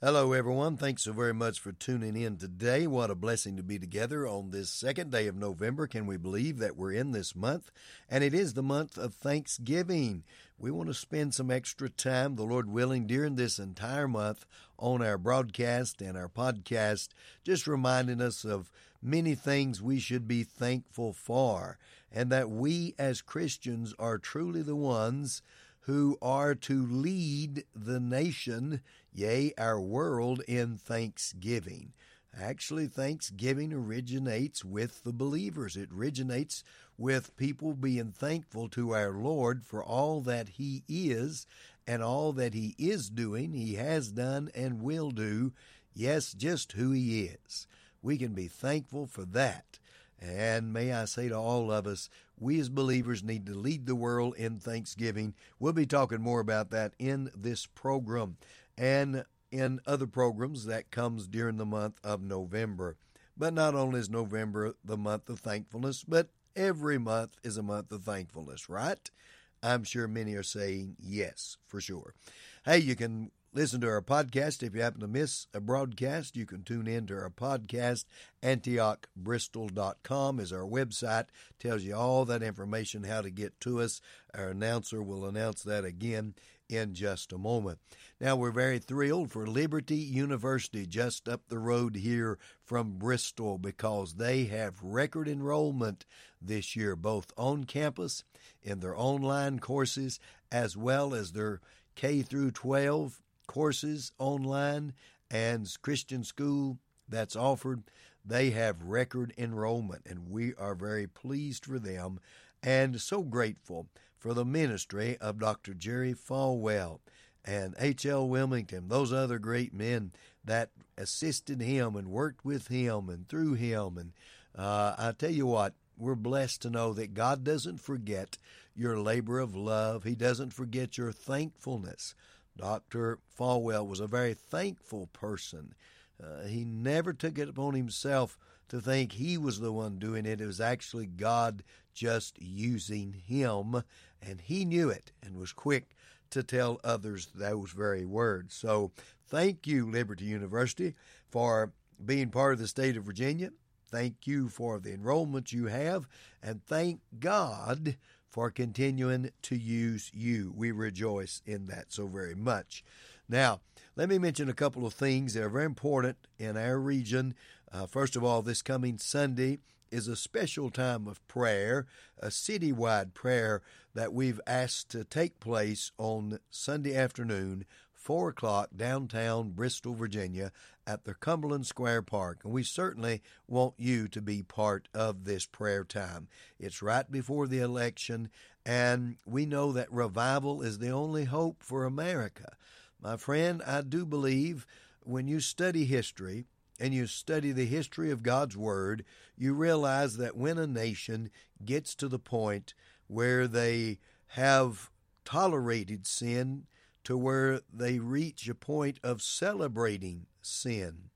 Hello, everyone. Thanks so very much for tuning in today. What a blessing to be together on this second day of November. Can we believe that we're in this month? And it is the month of Thanksgiving. We want to spend some extra time, the Lord willing, during this entire month on our broadcast and our podcast, just reminding us of many things we should be thankful for, and that we as Christians are truly the ones who are to lead the nation, yea, our world, in thanksgiving. Actually, thanksgiving originates with the believers. It originates with people being thankful to our Lord for all that He is and all that He is doing, He has done, and will do. Yes, just who He is. We can be thankful for that. And may I say to all of us, we as believers need to lead the world in thanksgiving. We'll be talking more about that in this program and in other programs that comes during the month of November. But not only is November the month of thankfulness, but every month is a month of thankfulness, right? I'm sure many are saying yes, for sure. Hey, you can Listen to our podcast. If you happen to miss a broadcast, you can tune in to our podcast. AntiochBristol.com is our website. Tells you all that information, how to get to us. Our announcer will announce that again in just a moment. Now, we're very thrilled for Liberty University just up the road here from Bristol because they have record enrollment this year, both on campus in their online courses as well as their K through 12 courses online and Christian school that's offered, they have record enrollment, and we are very pleased for them and so grateful for the ministry of Dr. Jerry Falwell and H.L. Willmington, those other great men that assisted him and worked with him and through him. And uh, I tell you what, we're blessed to know that God doesn't forget your labor of love. He doesn't forget your thankfulness. Dr. Falwell was a very thankful person. Uh, he never took it upon himself to think he was the one doing it. It was actually God just using him, and he knew it and was quick to tell others those very words. So, thank you, Liberty University, for being part of the state of Virginia. Thank you for the enrollment you have, and thank God for continuing to use you. We rejoice in that so very much. Now, let me mention a couple of things that are very important in our region. Uh, first of all, this coming Sunday is a special time of prayer, a citywide prayer that we've asked to take place on Sunday afternoon 4 o'clock downtown Bristol, Virginia, at the Cumberland Square Park. And we certainly want you to be part of this prayer time. It's right before the election, and we know that revival is the only hope for America. My friend, I do believe when you study history, and you study the history of God's Word, you realize that when a nation gets to the point where they have tolerated sin, to where they reach a point of celebrating sin.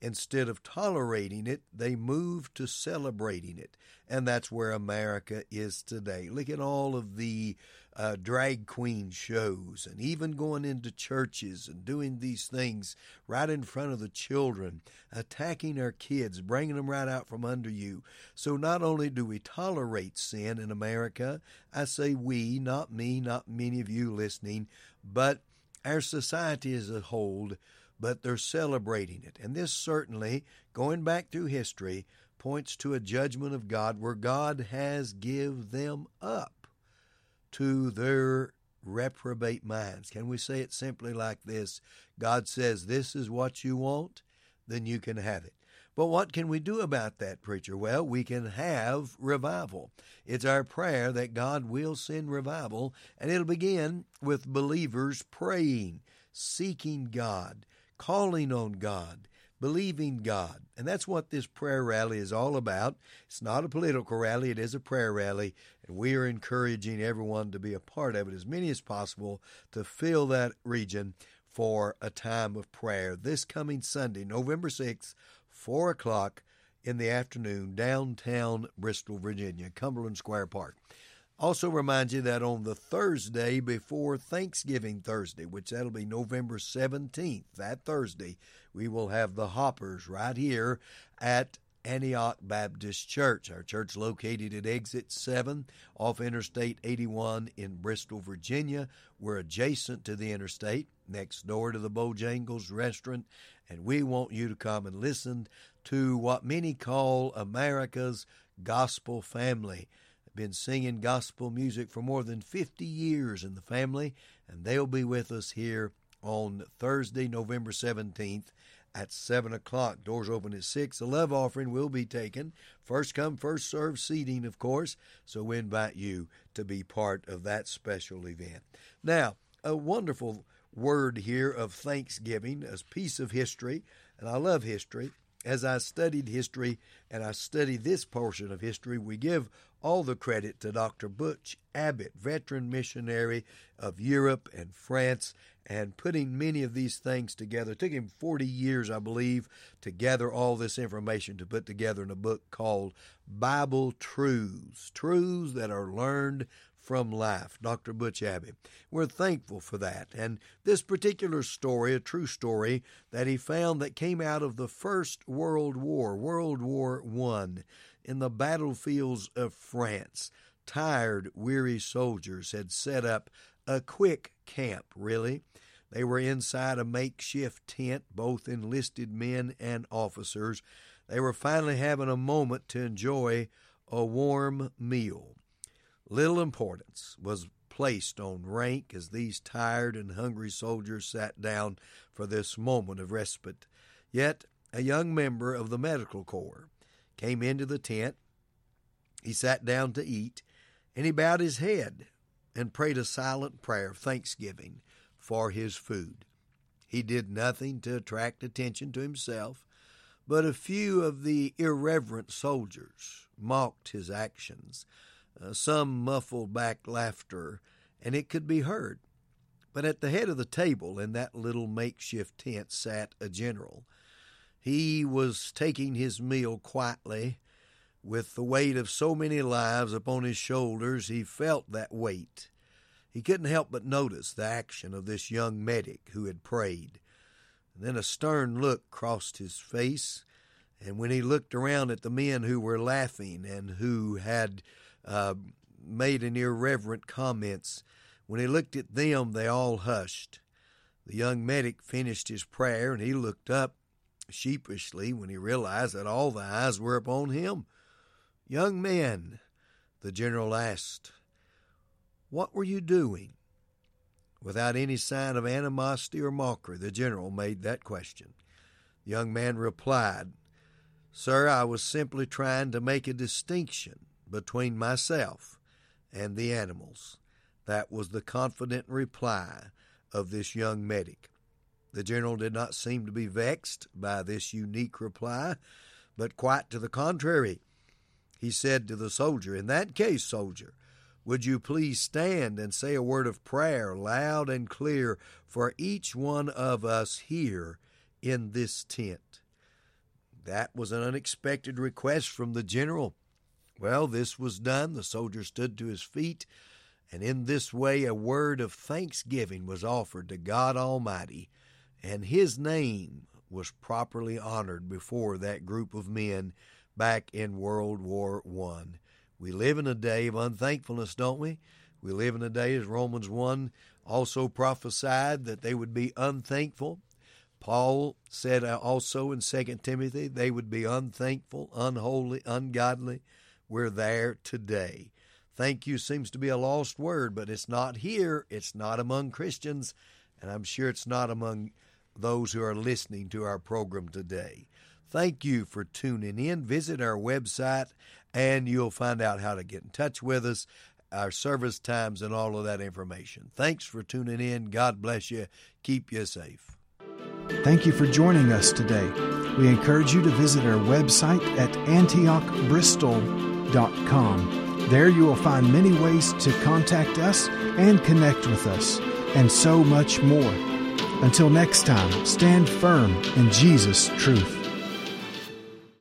Instead of tolerating it, they move to celebrating it. And that's where America is today. Look at all of the uh, drag queen shows and even going into churches and doing these things right in front of the children, attacking our kids, bringing them right out from under you. So not only do we tolerate sin in America, I say we, not me, not many of you listening, but our society as a whole, but they're celebrating it. And this certainly, going back through history, points to a judgment of God where God has give them up to their reprobate minds. Can we say it simply like this? God says, This is what you want, then you can have it. But what can we do about that, preacher? Well, we can have revival. It's our prayer that God will send revival, and it'll begin with believers praying, seeking God, calling on God, believing God. And that's what this prayer rally is all about. It's not a political rally, it is a prayer rally. And we are encouraging everyone to be a part of it, as many as possible, to fill that region for a time of prayer this coming Sunday, November 6th, 4 o'clock in the afternoon, downtown Bristol, Virginia, Cumberland Square Park. Also remind you that on the Thursday before Thanksgiving Thursday, which that'll be November 17th, that Thursday, we will have the Hoppers right here at Antioch Baptist Church. Our church located at exit 7 off Interstate 81 in Bristol, Virginia. We're adjacent to the interstate, next door to the Bojangles restaurant, and we want you to come and listen to what many call America's gospel family been singing gospel music for more than 50 years in the family, and they'll be with us here on Thursday, November 17th at 7 o'clock. Doors open at 6. The love offering will be taken. First come, first serve seating, of course, so we invite you to be part of that special event. Now, a wonderful word here of thanksgiving, a piece of history, and I love history. As I studied history and I study this portion of history, we give all the credit to Dr. Butch Abbott, veteran missionary of Europe and France, and putting many of these things together. It took him 40 years, I believe, to gather all this information to put together in a book called Bible Truths, truths that are learned from life, Dr. Butch Abbott. We're thankful for that. And this particular story, a true story that he found that came out of the First World War, World War One in the battlefields of France. Tired, weary soldiers had set up a quick camp, really. They were inside a makeshift tent, both enlisted men and officers. They were finally having a moment to enjoy a warm meal. Little importance was placed on rank as these tired and hungry soldiers sat down for this moment of respite. Yet a young member of the medical corps came into the tent. He sat down to eat, and he bowed his head and prayed a silent prayer of thanksgiving for his food. He did nothing to attract attention to himself, but a few of the irreverent soldiers mocked his actions. Uh, some muffled back laughter, and it could be heard. But at the head of the table in that little makeshift tent sat a general he was taking his meal quietly. With the weight of so many lives upon his shoulders, he felt that weight. He couldn't help but notice the action of this young medic who had prayed. And then a stern look crossed his face, and when he looked around at the men who were laughing and who had uh, made an irreverent comments, when he looked at them, they all hushed. The young medic finished his prayer, and he looked up sheepishly when he realized that all the eyes were upon him. Young man, the general asked, what were you doing? Without any sign of animosity or mockery, the general made that question. The young man replied, Sir, I was simply trying to make a distinction between myself and the animals. That was the confident reply of this young medic. The general did not seem to be vexed by this unique reply, but quite to the contrary. He said to the soldier, In that case, soldier, would you please stand and say a word of prayer loud and clear for each one of us here in this tent? That was an unexpected request from the general. Well, this was done. The soldier stood to his feet, and in this way a word of thanksgiving was offered to God Almighty and his name was properly honored before that group of men back in World War One. We live in a day of unthankfulness, don't we? We live in a day, as Romans 1 also prophesied, that they would be unthankful. Paul said uh, also in 2 Timothy, they would be unthankful, unholy, ungodly. We're there today. Thank you seems to be a lost word, but it's not here. It's not among Christians, and I'm sure it's not among those who are listening to our program today. Thank you for tuning in. Visit our website and you'll find out how to get in touch with us, our service times, and all of that information. Thanks for tuning in. God bless you. Keep you safe. Thank you for joining us today. We encourage you to visit our website at antiochbristol.com. There you will find many ways to contact us and connect with us, and so much more. Until next time, stand firm in Jesus' truth.